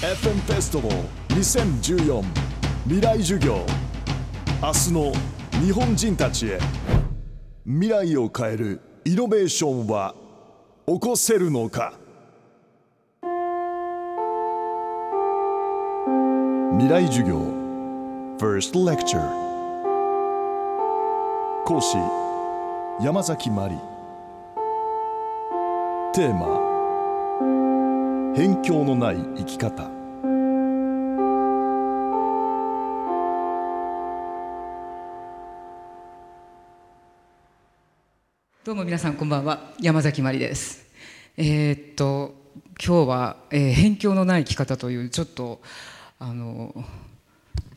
FM フェスティバル2014未来授業。明日の日本人たちへ。未来を変えるイノベーションは起こせるのか。未来授業。First Lecture 講師山崎真理。テーマ辺境のない生き方。どうも皆さんこんばんは。山崎まりです。えーっと今日は、えー辺境のない生き方というちょっとあの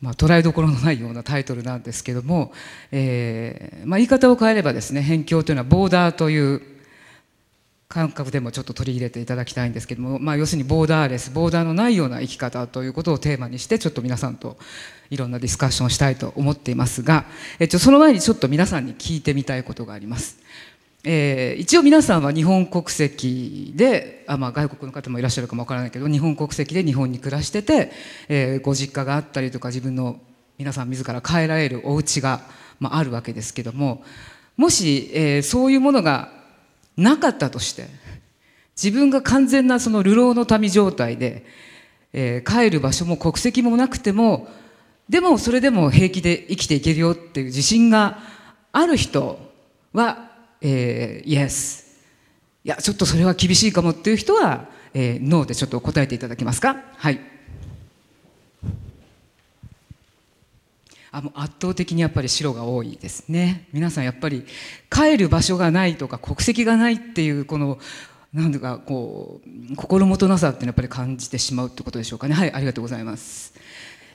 まあ、捉えどころのないようなタイトルなんですけども、えーまあ、言い方を変えればですね辺境というのはボーダーという感覚でもちょっと取り入れていただきたいんですけども、まあ、要するにボーダーレスボーダーのないような生き方ということをテーマにしてちょっと皆さんといろんなディスカッションをしたいと思っていますが、えっと、その前にちょっと皆さんに聞いてみたいことがあります。えー一応皆さんは日本国籍であ、まあ、外国の方もいらっしゃるかもわからないけど日本国籍で日本に暮らしてて、えーご実家があったりとか自分の皆さん自ら帰られるお家が、まあ、あるわけですけどももし、えーそういうものがなかったとして自分が完全なその流浪の民状態で、えー帰る場所も国籍もなくてもでもそれでも平気で生きていけるよっていう自信がある人は、えー、イエスいやちょっとそれは厳しいかもっていう人は、えー、ノーでちょっと答えていただけますか？はい。あもう圧倒的にやっぱり白が多いですね。皆さんやっぱり帰る場所がないとか国籍がないっていうこのなんだかこう心もとなさってやっぱり感じてしまうってことでしょうかね。はいありがとうございます、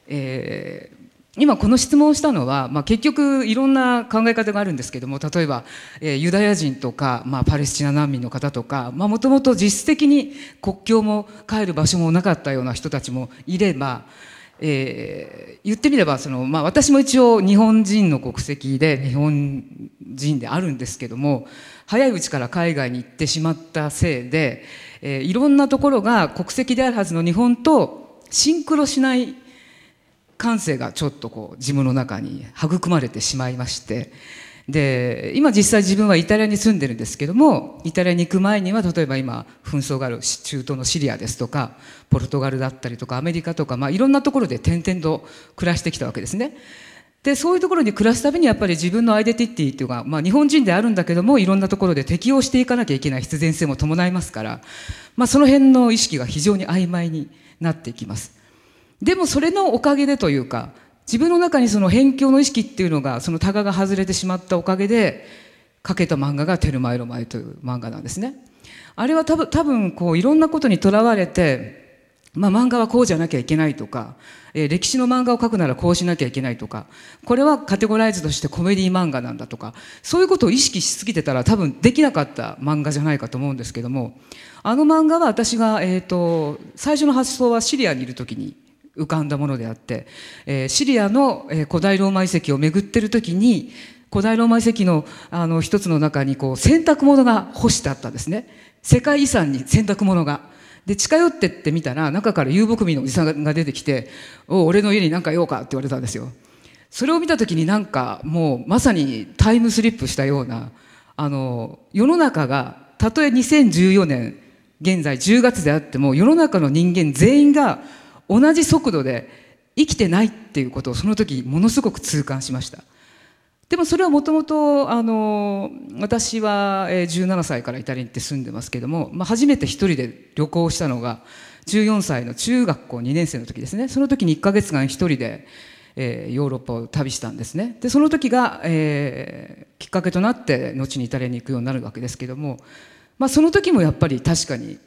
えー今この質問をしたのは、まあ、結局いろんな考え方があるんですけども例えば、えーユダヤ人とか、まあ、パレスチナ難民の方とかもともと実質的に国境も帰る場所もなかったような人たちもいれば、えー言ってみればその、まあ、私も一応日本人の国籍で日本人であるんですけども早いうちから海外に行ってしまったせいで、えーいろんなところが国籍であるはずの日本とシンクロしない感性がちょっとこう自分の中に育まれてしまいましてで今実際自分はイタリアに住んでるんですけどもイタリアに行く前には例えば今紛争がある中東のシリアですとかポルトガルだったりとかアメリカとか、まあ、いろんなところで転々と暮らしてきたわけですね。でそういうところに暮らすためにやっぱり自分のアイデンティティっていうか、まあ、日本人であるんだけどもいろんなところで適応していかなきゃいけない必然性も伴いますから、まあ、その辺の意識が非常に曖昧になっていきます。でもそれのおかげでというか自分の中にその辺境の意識っていうのがそのタガが外れてしまったおかげで書けた漫画が「テルマエロマエ」という漫画なんですね。あれは多分多分こういろんなことにとらわれて、まあ、漫画はこうじゃなきゃいけないとか、えー歴史の漫画を描くならこうしなきゃいけないとかこれはカテゴライズとしてコメディ漫画なんだとかそういうことを意識しすぎてたら多分できなかった漫画じゃないかと思うんですけどもあの漫画は私が、えー、と最初の発想はシリアにいる時に浮かんだものであって、えーシリアの、えー古代ローマ遺跡を巡ってる時に古代ローマ遺跡のあの一つの中にこう洗濯物が干してあったんですね世界遺産に洗濯物が。で近寄ってってみたら中から遊牧民のおじさんが出てきて「お俺の家に何か用か?」って言われたんですよ。それを見た時になんかもうまさにタイムスリップしたようなあの世の中がたとえ2014年現在10月であっても世の中の人間全員が同じ速度で生きてないっていうことをその時ものすごく痛感しました。でもそれはもともと私は17歳からイタリアに行って住んでますけども、まあ、初めて一人で旅行したのが14歳の中学校2年生の時ですねその時に1ヶ月間一人で、えヨーロッパを旅したんですねでその時が、えーきっかけとなって後にイタリアに行くようになるわけですけども、まあ、その時もやっぱり確かに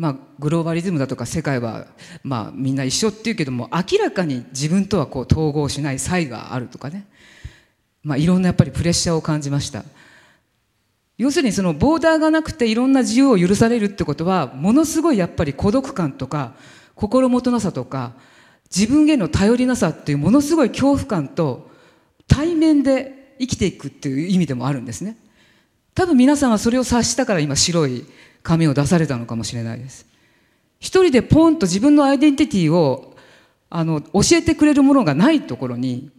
まあ、グローバリズムだとか世界は、まあ、みんな一緒っていうけども明らかに自分とはこう統合しない差異があるとかね、まあ、いろんなやっぱりプレッシャーを感じました。要するにそのボーダーがなくていろんな自由を許されるってことはものすごいやっぱり孤独感とか心もとなさとか自分への頼りなさっていうものすごい恐怖感と対面で生きていくっていう意味でもあるんですね。多分皆さんはそれを察したから今白い紙を出されたのかもしれないです。一人でポンと自分のアイデンティティをあの教えてくれるものがないところに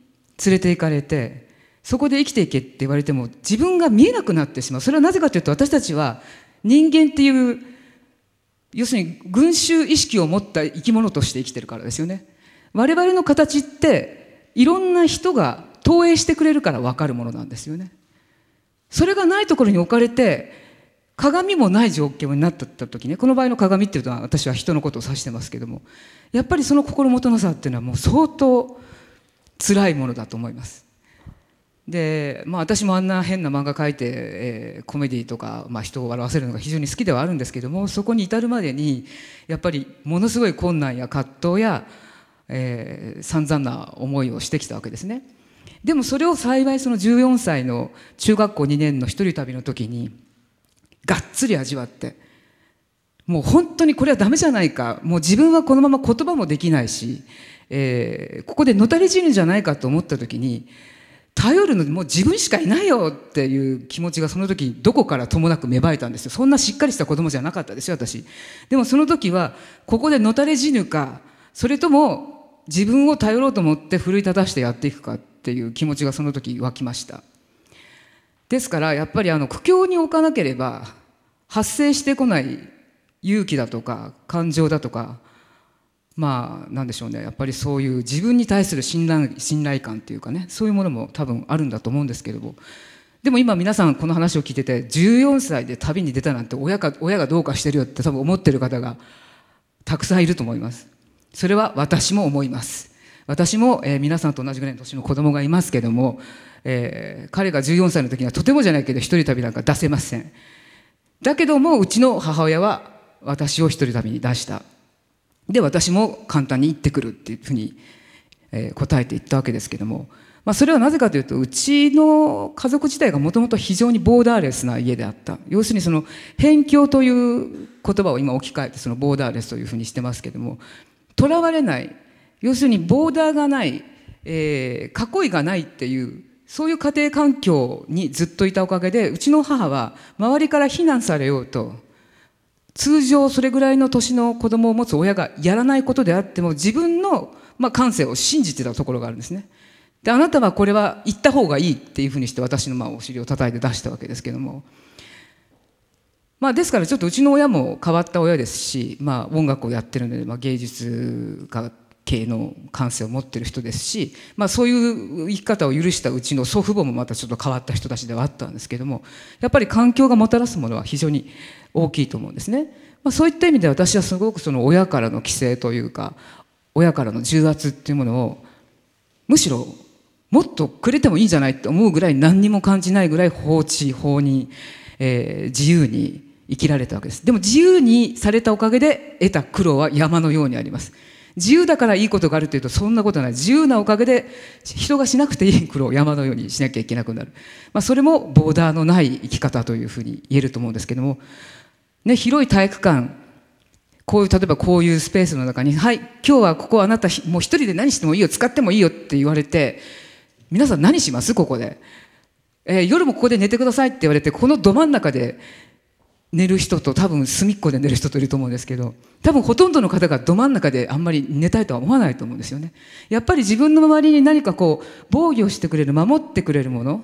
連れて行かれてそこで生きていけって言われても自分が見えなくなってしまう。それはなぜかというと私たちは人間っていう要するに群衆意識を持った生き物として生きてるからですよね。我々の形っていろんな人が投影してくれるから分かるものなんですよね。それがないところに置かれて鏡もない状況になった時ねこの場合の鏡っていうのは私は人のことを指してますけどもやっぱりその心もとなさっていうのはもう相当辛いものだと思います。でまあ私もあんな変な漫画描いて、えー、コメディとか、まあ、人を笑わせるのが非常に好きではあるんですけどもそこに至るまでにやっぱりものすごい困難や葛藤や、えー、散々な思いをしてきたわけですね。でもそれを幸いその14歳の中学校2年の一人旅の時にがっつり味わってもう本当にこれはダメじゃないかもう自分はこのまま言葉もできないし、えー、ここでのたれ死ぬんじゃないかと思った時に頼るのもう自分しかいないよっていう気持ちがその時どこからともなく芽生えたんですよ。そんなしっかりした子供じゃなかったですよ私。でもその時はここでのたれ死ぬかそれとも自分を頼ろうと思って奮い立たしてやっていくかっていう気持ちがその時湧きました。ですからやっぱりあの苦境に置かなければ発生してこない勇気だとか感情だとかまあなんでしょうね。やっぱりそういう自分に対する信頼信頼感っていうかね。そういうものも多分あるんだと思うんですけれども。でも今皆さんこの話を聞いてて14歳で旅に出たなんて親か親がどうかしてるよって多分思ってる方がたくさんいると思います。それは私も思います。私も、えー、皆さんと同じぐらいの年の子供がいますけども、えー、彼が14歳の時にはとてもじゃないけど一人旅なんか出せません。だけどもうちの母親は私を一人旅に出した。で私も簡単に行ってくるっていうふうに、えー、答えていったわけですけども、まあ、それはなぜかというとうちの家族自体がもともと非常にボーダーレスな家であった。要するにその辺境という言葉を今置き換えてそのボーダーレスというふうにしてますけどもとらわれない要するにボーダーがない、えー、囲いがないっていうそういう家庭環境にずっといたおかげでうちの母は周りから非難されようと通常それぐらいの年の子供を持つ親がやらないことであっても自分の、まあ、感性を信じてたところがあるんですね。であなたはこれは言った方がいいっていうふうにして私のまあお尻を叩いて出したわけですけども。まあ、ですからちょっとうちの親も変わった親ですし、まあ、音楽をやってるので、まあ、芸術家系の感性を持ってる人ですし、まあ、そういう生き方を許したうちの祖父母もまたちょっと変わった人たちではあったんですけどもやっぱり環境がもたらすものは非常に大きいと思うんですね。まあ、そういった意味で私はすごくその親からの規制というか親からの重圧っていうものをむしろもっとくれてもいいんじゃないって思うぐらい何にも感じないぐらい放置法に、えー、自由に生きられたわけです。でも自由にされたおかげで得た苦労は山のようにあります。自由だからいいことがあるというとそんなことない。自由なおかげで人がしなくていい苦労を山のようにしなきゃいけなくなる、まあ、それもボーダーのない生き方というふうに言えると思うんですけども。ね、広い体育館。こういう例えばこういうスペースの中に「はい今日はここあなたもう一人で何してもいいよ使ってもいいよ」って言われて皆さん何します？ここで、えー、夜もここで寝てくださいって言われてこのど真ん中で寝る人と多分隅っこで寝る人といると思うんですけど多分ほとんどの方がど真ん中であんまり寝たいとは思わないと思うんですよね。やっぱり自分の周りに何かこう防御してくれる守ってくれるもの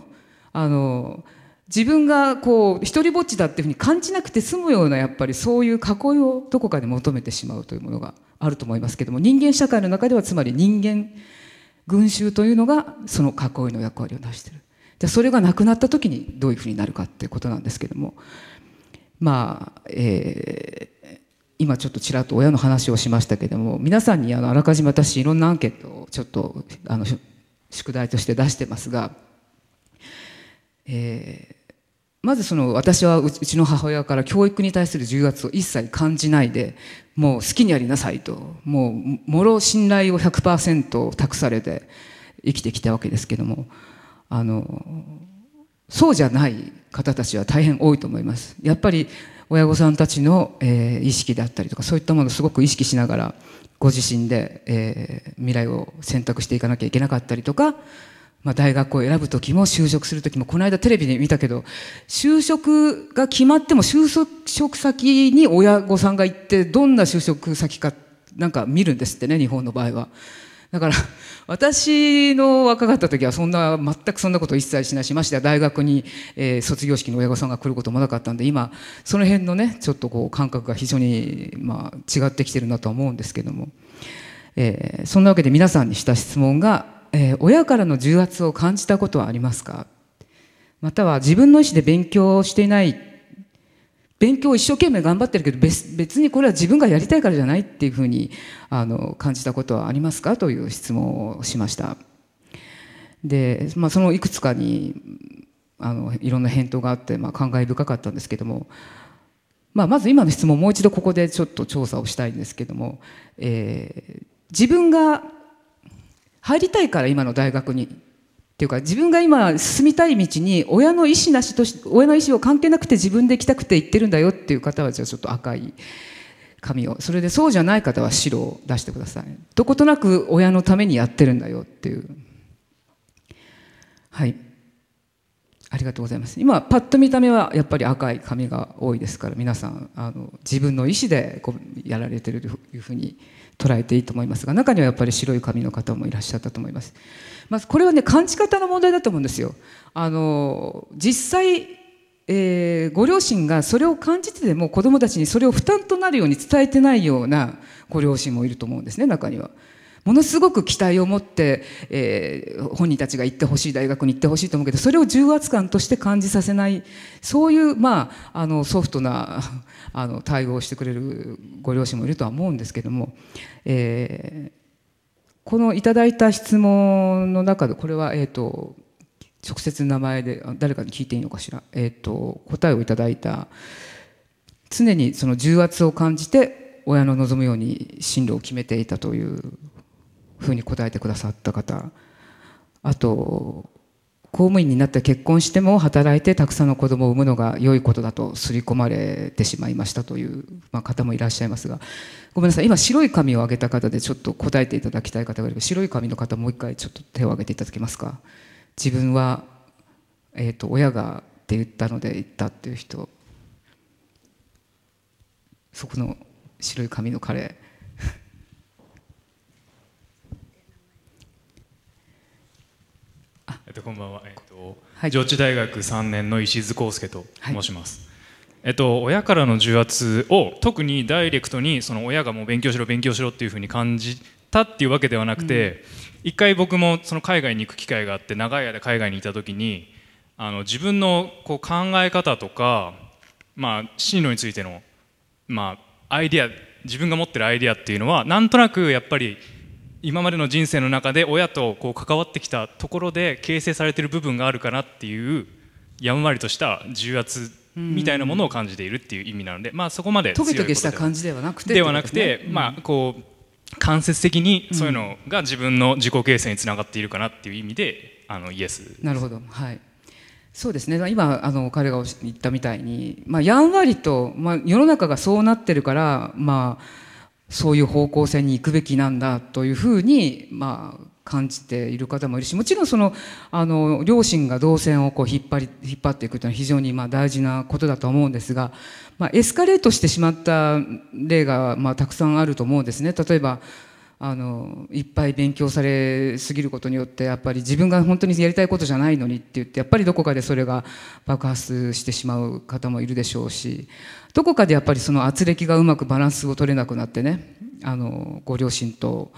あの自分がこう一人ぼっちだっていうふうに感じなくて済むようなやっぱりそういう囲いをどこかで求めてしまうというものがあると思いますけども人間社会の中ではつまり人間群衆というのがその囲いの役割を成している。じゃあそれがなくなった時にどういうふうになるかっていうことなんですけどもまあ、えー、今ちょっとちらっと親の話をしましたけども皆さんにあのあらかじめ私いろんなアンケートをちょっとあの宿題として出してますが、えーまずその私はうちの母親から教育に対する重圧を一切感じないでもう好きにやりなさいともうもろ信頼を100%託されて生きてきたわけですけどもあのそうじゃない方たちは大変多いと思いますやっぱり親御さんたちの、えー、意識であったりとかそういったものをすごく意識しながらご自身で、えー、未来を選択していかなきゃいけなかったりとかまあ、大学を選ぶ時も就職する時もこの間テレビで見たけど就職が決まっても就職先に親御さんが行ってどんな就職先かなんか見るんですってね日本の場合は。だから私の若かった時はそんな全くそんなこと一切しないしましては大学に、えー、卒業式の親御さんが来ることもなかったんで今その辺のねちょっとこう感覚が非常に、まあ、違ってきてるなとは思うんですけども、えー、そんなわけで皆さんにした質問が、えー、親からの重圧を感じたことはありますか？または自分の意思で勉強していない勉強を一生懸命頑張ってるけど別別にこれは自分がやりたいからじゃないっていうふうにあの感じたことはありますか？という質問をしました。で、まあ、そのいくつかにあのいろんな返答があって、まあ、感慨深かったんですけども、まあ、まず今の質問もう一度ここでちょっと調査をしたいんですけども、えー、自分が入りたいから今の大学にっていうか自分が今進みたい道に親の意思なしとし親の意思を関係なくて自分で行きたくて行ってるんだよっていう方はじゃあちょっと赤い紙を。それでそうじゃない方は白を出してください。どことなく親のためにやってるんだよっていう。はい。ありがとうございます。今パッと見た目はやっぱり赤い紙が多いですから皆さんあの自分の意思でこうやられてるというふうに捉えていいと思いますが中にはやっぱり白い紙の方もいらっしゃったと思います。まあ、これはね感じ方の問題だと思うんですよ。あの実際、えー、ご両親がそれを感じてでも子どもたちにそれを負担となるように伝えてないようなご両親もいると思うんですね中には。ものすごく期待を持って、えー、本人たちが行ってほしい大学に行ってほしいと思うけどそれを重圧感として感じさせないそういう、まあ、あのソフトなあの対応をしてくれるご両親もいるとは思うんですけども、えー、このいただいた質問の中でこれは、えーと、直接名前で誰かに聞いていいのかしら、えーと答えをいただいた常にその重圧を感じて親の望むように進路を決めていたというふうに答えてくださった方。あと公務員になって結婚しても働いてたくさんの子供を産むのが良いことだと刷り込まれてしまいましたという、ま、方もいらっしゃいますが。ごめんなさい。今白い紙を挙げた方でちょっと答えていただきたい方がいれば白い紙の方もう一回ちょっと手を挙げていただけますか。自分は、えーと、親がって言ったので言ったっていう人。そこの白い紙の彼。とこんばんは。えっと、はい、上智大学3年の石津康介と申します。はい、えっと親からの重圧を特にダイレクトにその親がもう勉強しろ勉強しろっていうふうに感じたっていうわけではなくて、うん、一回僕もその海外に行く機会があって長い間海外にいた時にあの自分のこう考え方とか、まあ、進路についての、まあ、アイディア自分が持ってるアイディアっていうのはなんとなくやっぱり今までの人生の中で親とこう関わってきたところで形成されている部分があるかなっていうやんわりとした重圧みたいなものを感じているっていう意味なので、まあ、そこまでトゲトゲした感じではなくてではなくて、まあこう間接的にそういうのが自分の自己形成につながっているかなっていう意味であのイエスなるほど。はい。そうですね。今あの彼が言ったみたいに、まあ、やんわりと、まあ、世の中がそうなってるからまあそういう方向性に行くべきなんだというふうに、まあ、感じている方もいるしもちろんそのあの両親が動線をこう引っ張り引っ張っていくというのは非常にまあ大事なことだと思うんですが、まあ、エスカレートしてしまった例がまあたくさんあると思うんですね。例えばあのいっぱい勉強されすぎることによってやっぱり自分が本当にやりたいことじゃないのにって言ってやっぱりどこかでそれが爆発してしまう方もいるでしょうしどこかでやっぱりその圧力がうまくバランスを取れなくなってねあのご両親と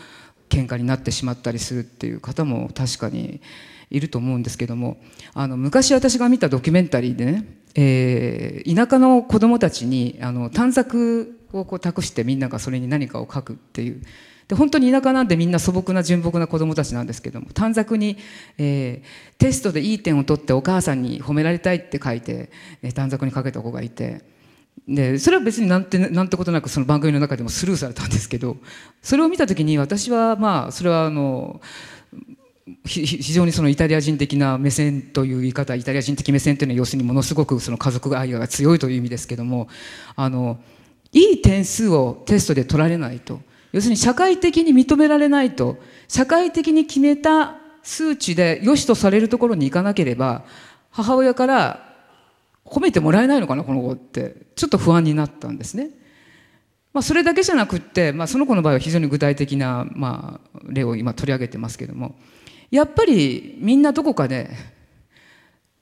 喧嘩になってしまったりするっていう方も確かにいると思うんですけどもあの昔私が見たドキュメンタリーでね、えー、田舎の子どもたちにあの短冊をこう託してみんながそれに何かを書くっていうで本当に田舎なんでみんな素朴な純朴な子どもたちなんですけども短冊に、えー、テストでいい点を取ってお母さんに褒められたいって書いて、えー、短冊にかけた子がいてでそれは別になんてなんてことなくその番組の中でもスルーされたんですけどそれを見た時に私はまあそれはあの非常にそのイタリア人的な目線という言い方イタリア人的目線というのは要するにものすごくその家族愛が強いという意味ですけどもあのいい点数をテストで取られないと。要するに社会的に認められないと社会的に決めた数値で良しとされるところに行かなければ母親から褒めてもらえないのかなこの子ってちょっと不安になったんですね。まあ、それだけじゃなくって、まあ、その子の場合は非常に具体的な、まあ、例を今取り上げてますけどもやっぱりみんなどこかで、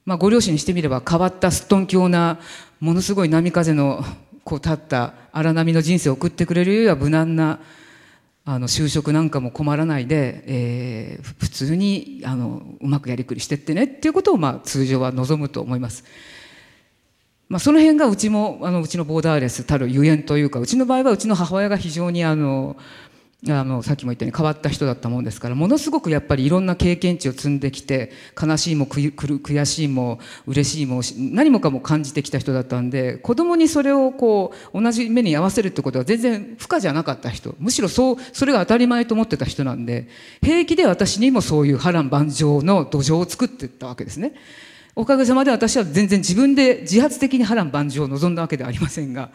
まあ、ご両親にしてみれば変わったすっとんきょうなものすごい波風のこう立った荒波の人生を送ってくれるよりは無難なあの就職なんかも困らないで、えー、普通にあのうまくやりくりしてってねっていうことを、まあ、通常は望むと思います。まあ、その辺がうちもあのうちのボーダーレスたるゆえんというかうちの場合はうちの母親が非常にあのあのさっきも言ったように変わった人だったもんですからものすごくやっぱりいろんな経験値を積んできて悲しいも悔しいも嬉しいも何もかも感じてきた人だったんで子供にそれをこう同じ目に合わせるってことは全然不可じゃなかった人むしろそうそれが当たり前と思ってた人なんで平気で私にもそういう波乱万丈の土壌を作っていったわけですね。おかげさまで私は全然自分で自発的に波乱万丈を望んだわけではありませんが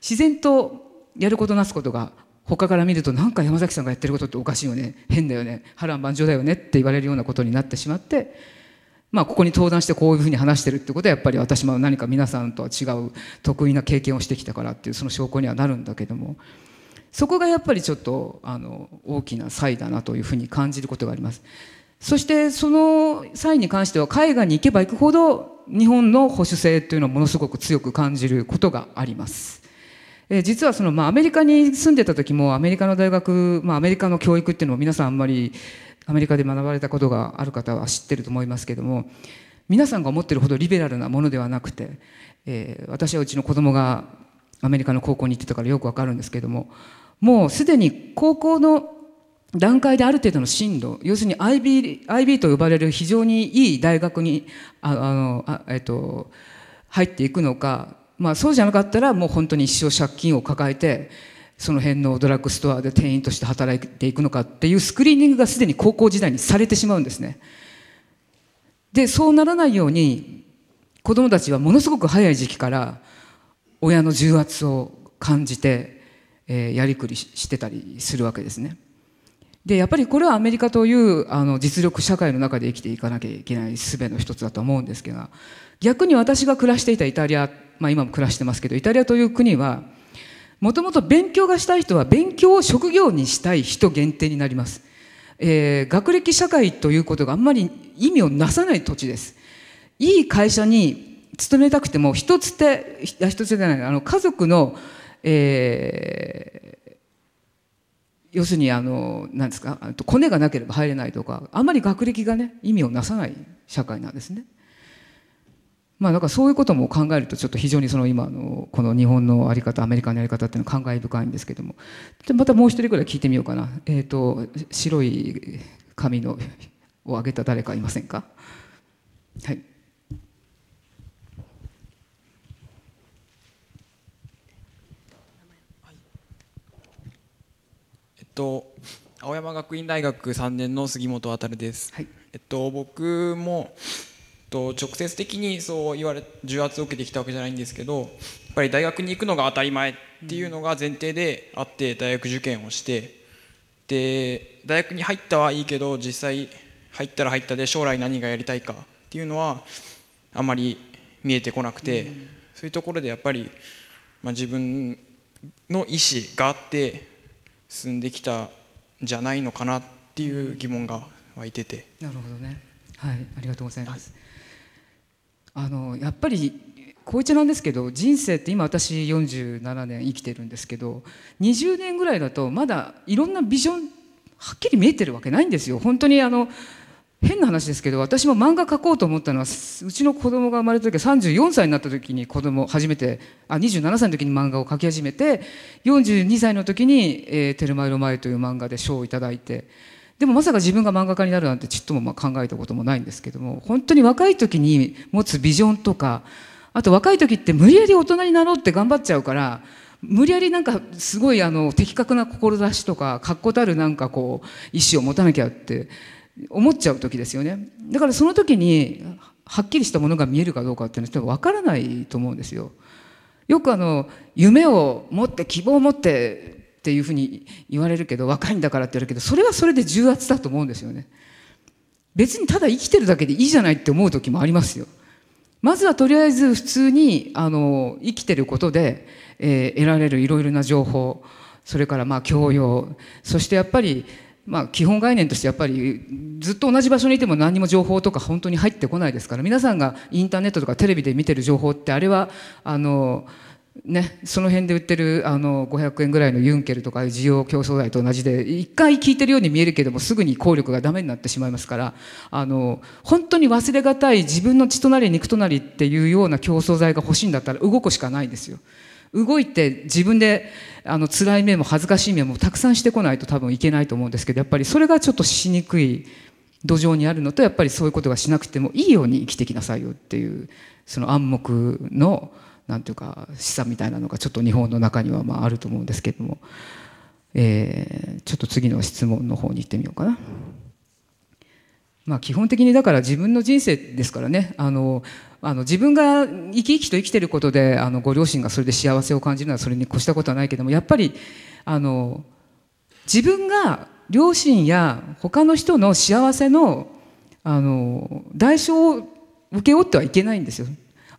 自然とやることなすことが他から見るとなんか山崎さんがやってることっておかしいよね変だよね波乱万丈だよねって言われるようなことになってしまってまあここに登壇してこういうふうに話してるってことはやっぱり私も何か皆さんとは違う得意な経験をしてきたからっていうその証拠にはなるんだけどもそこがやっぱりちょっとあの大きな差異だなというふうに感じることがあります。そしてその際に関しては海外に行けば行くほど日本の保守性というのをものすごく強く感じることがあります。え実はその、まあ、アメリカに住んでた時もアメリカの大学、まあ、アメリカの教育っていうのも皆さんあんまりアメリカで学ばれたことがある方は知ってると思いますけども皆さんが思ってるほどリベラルなものではなくて、えー、私はうちの子供がアメリカの高校に行ってたからよくわかるんですけどももうすでに高校の段階である程度の進路要するに IB, IB と呼ばれる非常にいい大学にああのあ、えっと、入っていくのかまあ、そうじゃなかったらもう本当に一生借金を抱えてその辺のドラッグストアで店員として働いていくのかっていうスクリーニングがすでに高校時代にされてしまうんですね。でそうならないように子どもたちはものすごく早い時期から親の重圧を感じて、えー、やりくりしてたりするわけですね。でやっぱりこれはアメリカというあの実力社会の中で生きていかなきゃいけない術の一つだと思うんですけど逆に私が暮らしていたイタリアまあ、今も暮らしてますけどイタリアという国はもともと勉強がしたい人は勉強を職業にしたい人限定になります、えー、学歴社会ということがあんまり意味をなさない土地ですいい会社に勤めたくても一つ手一つ手じゃないあの家族の、えー、要するにあのなんですかコネがなければ入れないとかあんまり学歴がね意味をなさない社会なんですね。まあ、だからそういうことも考えるとちょっと非常にその今のこの日本の在り方アメリカのやり方っていうのは感慨深いんですけども。でまたもう一人ぐらい聞いてみようかな、えーと、白い髪のを上げた誰かいませんか？はい。えっと青山学院大学3年の杉本渉です、はい、えっと僕もと直接的にそう言われ重圧を受けてきたわけじゃないんですけどやっぱり大学に行くのが当たり前っていうのが前提であって大学受験をしてで大学に入ったはいいけど実際入ったら入ったで将来何がやりたいかっていうのはあまり見えてこなくてそういうところでやっぱり、まあ、自分の意思があって進んできたんじゃないのかなっていう疑問が湧いてて。なるほどねはいありがとうございます、はいあのやっぱり高一なんですけど人生って今私47年生きてるんですけど20年ぐらいだとまだいろんなビジョンはっきり見えてるわけないんですよ。本当にあの変な話ですけど私も漫画描こうと思ったのはうちの子供が生まれた時は34歳になった時に子供初めてあ27歳の時に漫画を描き始めて42歳の時に「えー、テルマエロマエ」という漫画で賞を頂いてでもまさか自分が漫画家になるなんてちっともま考えたこともないんですけども本当に若い時に持つビジョンとかあと若い時って無理やり大人になろうって頑張っちゃうから無理やりなんかすごいあの的確な志とか確固たるなんかこう意思を持たなきゃって思っちゃう時ですよねだからその時にはっきりしたものが見えるかどうかっていうのは分からないと思うんですよ。よくあの夢を持って希望を持ってっていうふうに言われるけど若いんだからって言われるけどそれはそれで重圧だと思うんですよね。別にただ生きてるだけでいいじゃないって思う時もありますよ。まずはとりあえず普通にあの生きてることで、えー、得られるいろいろな情報それからまあ教養そしてやっぱりまあ、基本概念としてやっぱりずっと同じ場所にいても何も情報とか本当に入ってこないですから皆さんがインターネットとかテレビで見てる情報ってあれはあのね、その辺で売ってるあの500円ぐらいのユンケルとか需要競争剤と同じで一回聞いてるように見えるけどもすぐに効力がダメになってしまいますからあの本当に忘れがたい自分の血となり肉となりっていうような競争剤が欲しいんだったら動くしかないんですよ。動いて自分であの辛い面も恥ずかしい面もたくさんしてこないと多分いけないと思うんですけどやっぱりそれがちょっとしにくい土壌にあるのとやっぱりそういうことがしなくてもいいように生きてきなさいよっていうその暗黙のなんていうか示唆みたいなのがちょっと日本の中にはまああると思うんですけども、えー、ちょっと次の質問の方に行ってみようかな。まあ、基本的にだから自分の人生ですからねあのあの自分が生き生きと生きてることであのご両親がそれで幸せを感じるのはそれに越したことはないけどもやっぱりあの自分が両親や他の人の幸せのあの代償を受け負ってはいけないんですよ。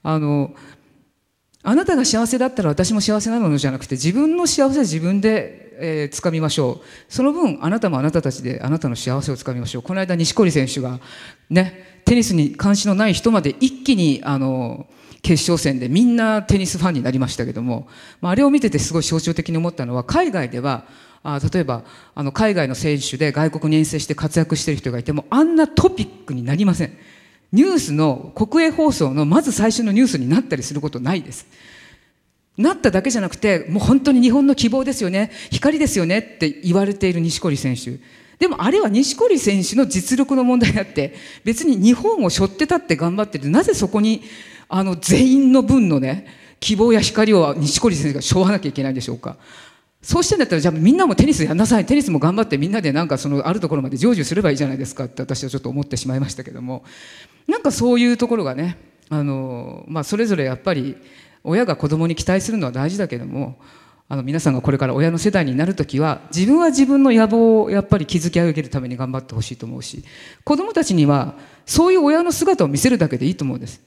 あのあなたが幸せだったら私も幸せなのじゃなくて自分の幸せは自分で、えー、掴みましょうその分あなたもあなたたちであなたの幸せをつかみましょうこの間錦織選手がねテニスに関心のない人まで一気にあの決勝戦でみんなテニスファンになりましたけども、まあ、あれを見ててすごい象徴的に思ったのは海外ではあ例えばあの海外の選手で外国に遠征して活躍している人がいてもあんなトピックになりません。ニュースの国営放送のまず最初のニュースになったりすることないです。なっただけじゃなくて、もう本当に日本の希望ですよね、光ですよねって言われている錦織選手。でもあれは錦織選手の実力の問題であって、別に日本を背負って立って頑張ってて、なぜそこにあの全員の分のね、希望や光を錦織選手が背負わなきゃいけないんでしょうか。そうしてんだったら、じゃあみんなもテニスやんなさい、テニスも頑張ってみんなでなんかそのあるところまで成就すればいいじゃないですかって私はちょっと思ってしまいましたけども、なんかそういうところがね、あのまあ、それぞれやっぱり親が子供に期待するのは大事だけども、あの皆さんがこれから親の世代になる時は自分は自分の野望をやっぱり築き上げるために頑張ってほしいと思うし子供たちにはそういう親の姿を見せるだけでいいと思うんです。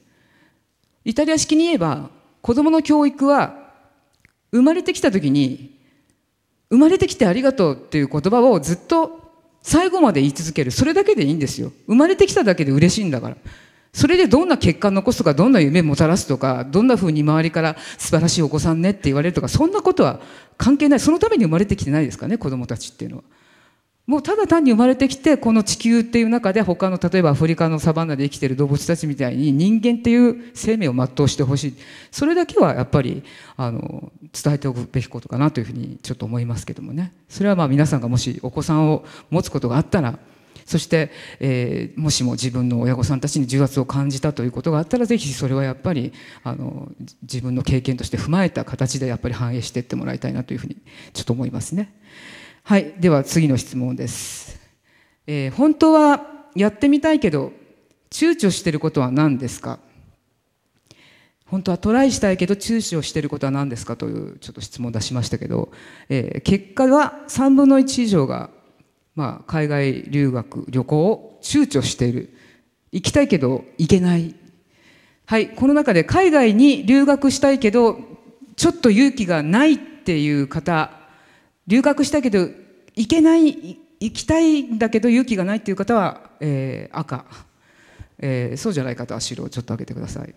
イタリア式に言えば子供の教育は生まれてきた時に生まれてきてありがとうっていう言葉をずっと最後まで言い続ける。それだけでいいんですよ。生まれてきただけで嬉しいんだから。それでどんな結果残すとかどんな夢もたらすとかどんなふうに周りから素晴らしいお子さんねって言われるとかそんなことは関係ない。そのために生まれてきてないですかね子どもたちっていうのは。もうただ単に生まれてきてこの地球っていう中で他の例えばアフリカのサバンナで生きてる動物たちみたいに人間っていう生命を全うしてほしいそれだけはやっぱりあの伝えておくべきことかなというふうにちょっと思いますけどもねそれはまあ皆さんがもしお子さんを持つことがあったらそして、えー、もしも自分の親御さんたちに重圧を感じたということがあったらぜひそれはやっぱりあの自分の経験として踏まえた形でやっぱり反映していってもらいたいなというふうにちょっと思いますね。はい、では次の質問です、えー、本当はやってみたいけど躊躇していることは何ですか？本当はトライしたいけど躊躇していることは何ですかというちょっと質問を出しましたけど、えー、結果は3分の1以上が、まあ、海外留学旅行を躊躇している。行きたいけど行けない。はいこの中で海外に留学したいけどちょっと勇気がないっていう方留学したけど行けない行きたいんだけど勇気がないっていう方は、えー、赤、えー、そうじゃない方は白をちょっと上げてください、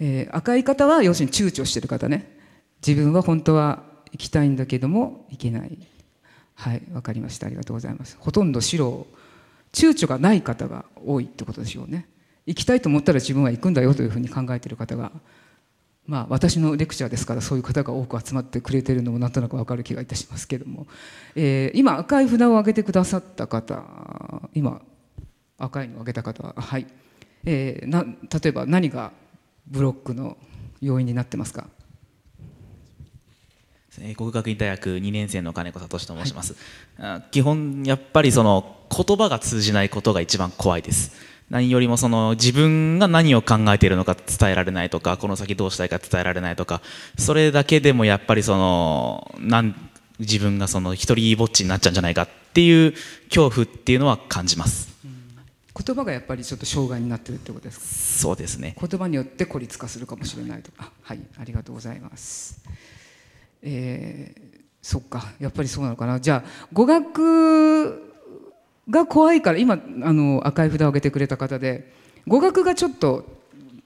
えー、赤い方は要するに躊躇してる方ね。自分は本当は行きたいんだけども行けない。はい分かりました。ありがとうございます。ほとんど白躊躇がない方が多いってことでしょうね。行きたいと思ったら自分は行くんだよというふうに考えている方がまあ、私のレクチャーですからそういう方が多く集まってくれてるのもなんとなく分かる気がいたしますけども、えー、今赤い札を上げてくださった方今赤いのを上げた方ははい、えー、な例えば何がブロックの要因になってますか？国学院大学2年生の金子聡と申します、はい、基本やっぱりその言葉が通じないことが一番怖いです。何よりもその自分が何を考えているのか伝えられないとかこの先どうしたいか伝えられないとかそれだけでもやっぱりそのなん自分がその一人ぼっちになっちゃうんじゃないかっていう恐怖っていうのは感じます、うん、言葉がやっぱりちょっと障害になってるってことですか？そうですね。言葉によって孤立化するかもしれないとか。はいありがとうございます。えー、そっか。やっぱりそうなのかな。じゃあ語学が怖いから今あの赤い札を上げてくれた方で語学がちょっと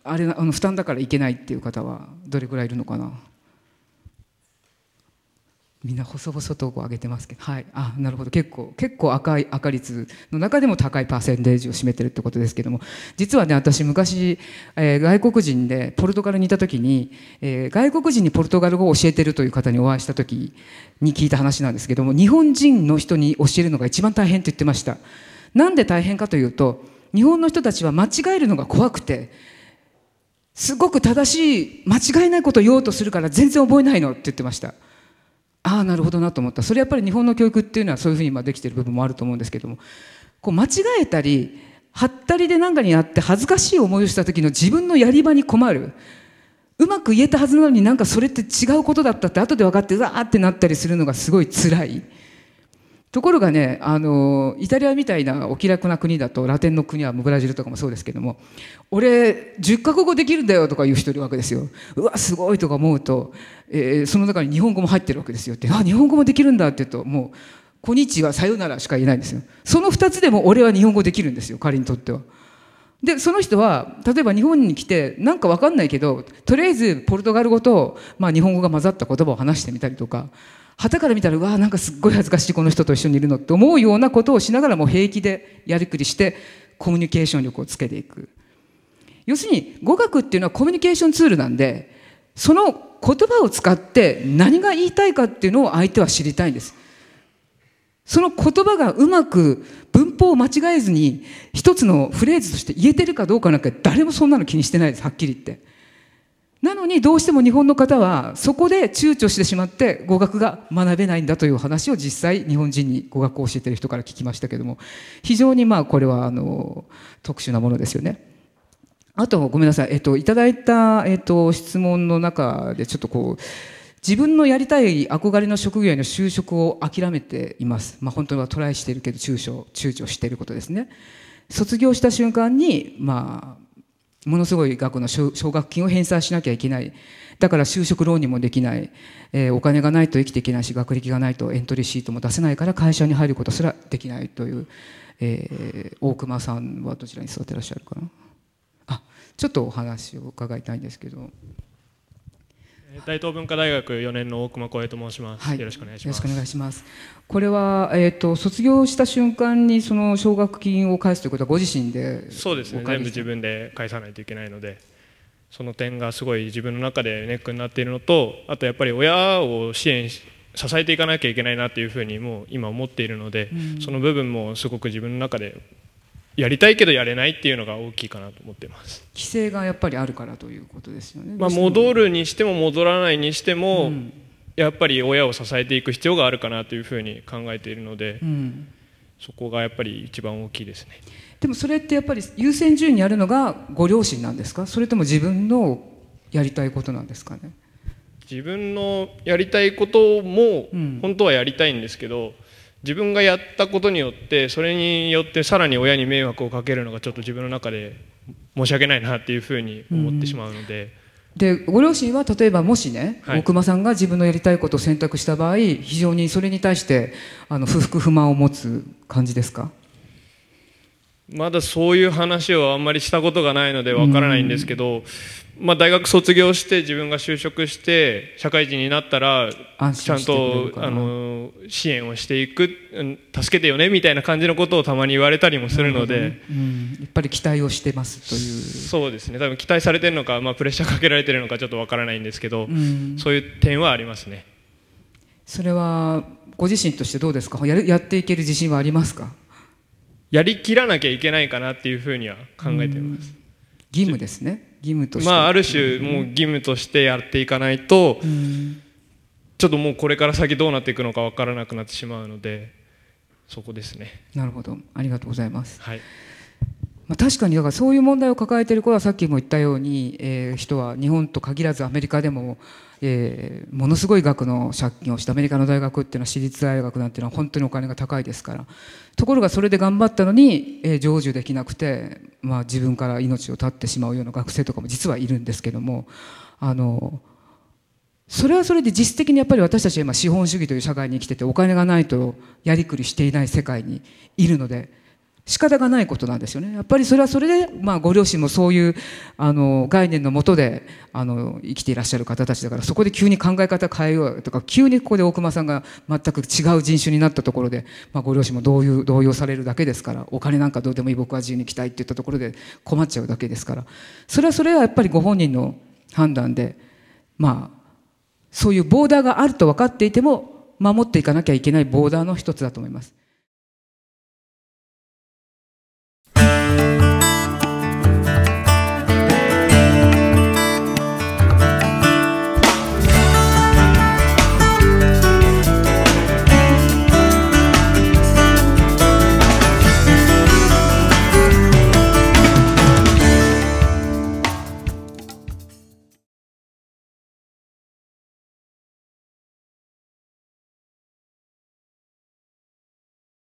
あれあの負担だからいけないっていう方はどれぐらいいるのかな。みんな細々とこう上げてますけど、はい、あなるほど。結構結構赤い赤率の中でも高いパーセンテージを占めてるってことですけども。実はね私昔、えー、外国人でポルトガルにいた時に、えー、外国人にポルトガル語を教えてるという方にお会いした時に聞いた話なんですけども日本人の人に教えるのが一番大変と言ってました。なんで大変かというと日本の人たちは間違えるのが怖くてすごく正しい間違いないことを言おうとするから全然覚えないのって言ってましたああなるほどなと思った。それやっぱり日本の教育っていうのはそういうふうに今できてる部分もあると思うんですけども。こう間違えたりはったりで何かにあって恥ずかしい思いをした時の自分のやり場に困る。うまく言えたはずなのになんかそれって違うことだったって後で分かってうわーってなったりするのがすごい辛い。ところがねあのイタリアみたいなお気楽な国だとラテンの国はブラジルとかもそうですけども俺10カ国語できるんだよとか言う人いるわけですよ。うわすごいとか思うと、えー、その中に日本語も入ってるわけですよって。あ日本語もできるんだって言うともう「こんにちはさよなら」しか言えないんですよ。その2つでも俺は日本語できるんですよ彼にとっては。でその人は例えば日本に来てなんか分かんないけどとりあえずポルトガル語と、まあ、日本語が混ざった言葉を話してみたりとか旗から見たらうわなんかすっごい恥ずかしいこの人と一緒にいるのって思うようなことをしながらも平気でやりくりしてコミュニケーション力をつけていく。要するに語学っていうのはコミュニケーションツールなんでその言葉を使って何が言いたいかっていうのを相手は知りたいんです。その言葉がうまく文法を間違えずに一つのフレーズとして言えてるかどうかなんか誰もそんなの気にしてないですはっきり言って。なのにどうしても日本の方はそこで躊躇してしまって語学が学べないんだという話を実際日本人に語学を教えてる人から聞きましたけども非常にまあこれはあの特殊なものですよね。あとごめんなさい、えっと、いただいた、えっと、質問の中でちょっとこう自分のやりたい憧れの職業への就職を諦めています、まあ、本当はトライしてるけど躊躇躊躇していることですね。卒業した瞬間に、まあ、ものすごい額の奨学金を返済しなきゃいけない。だから就職ローンにもできない、えー、お金がないと生きていけないし学歴がないとエントリーシートも出せないから会社に入ることすらできないという、えー、大熊さんはどちらに座ってらっしゃるかなあちょっとお話を伺いたいんですけど。大東文化大学4年の大熊光栄と申します、はい、よろしくお願いします。よろしくお願いします。これはえっ、ー、と卒業した瞬間にその奨学金を返すということはご自身でそうですね。全部自分で返さないといけないので、その点がすごい自分の中でネックになっているのと、あとやっぱり親を支援し支えていかなきゃいけないなというふうにもう今思っているので、うん、その部分もすごく自分の中でやりたいけどやれないっていうのが大きいかなと思ってます。規制がやっぱりあるからということですよね、まあ、戻るにしても戻らないにしても、うん、やっぱり親を支えていく必要があるかなというふうに考えているので、うん、そこがやっぱり一番大きいですね。でもそれってやっぱり優先順位にあるのがご両親なんですか？それとも自分のやりたいことなんですかね？自分のやりたいことも本当はやりたいんですけど、自分がやったことによってそれによってさらに親に迷惑をかけるのがちょっと自分の中で申し訳ないなっていうふうに思ってしまうので。でご両親は例えばもしね、はい、大熊さんが自分のやりたいことを選択した場合非常にそれに対してあの不服不満を持つ感じですか？まだそういう話をあんまりしたことがないのでわからないんですけど、まあ、大学卒業して自分が就職して社会人になったらちゃんとあの支援をしていく助けてよねみたいな感じのことをたまに言われたりもするので、ねうん、やっぱり期待をしてますという。そうですね。多分期待されてるのか、まあ、プレッシャーかけられてるのかちょっとわからないんですけど、うん、そういう点はありますね。それはご自身としてどうですか？ややっていける自信はありますか？やりきらなきゃいけないかなっていうふうには考えています、義務ですね。義務として。まあある種もう義務としてやっていかないと、ちょっともうこれから先どうなっていくのか分からなくなってしまうのでそこですね。なるほど。ありがとうございます、はい、まあ、確かにだからそういう問題を抱えている子はさっきも言ったように、えー、人は日本と限らずアメリカでも、えー、ものすごい額の借金をしてアメリカの大学っていうのは私立大学なんていうのは本当にお金が高いですからところがそれで頑張ったのに、えー、成就できなくて、まあ、自分から命を絶ってしまうような学生とかも実はいるんですけどもあのそれはそれで実質的にやっぱり私たちは今資本主義という社会に生きててお金がないとやりくりしていない世界にいるので。仕方がないことなんですよね。やっぱりそれはそれで、まあ、ご両親もそういうあの概念のもとであの生きていらっしゃる方たちだからそこで急に考え方変えようとか急にここで大熊さんが全く違う人種になったところで、まあ、ご両親も動揺動揺されるだけですからお金なんかどうでもいい僕は自由に来たいって言ったところで困っちゃうだけですからそれはそれはやっぱりご本人の判断でまあそういうボーダーがあると分かっていても守っていかなきゃいけないボーダーの一つだと思います。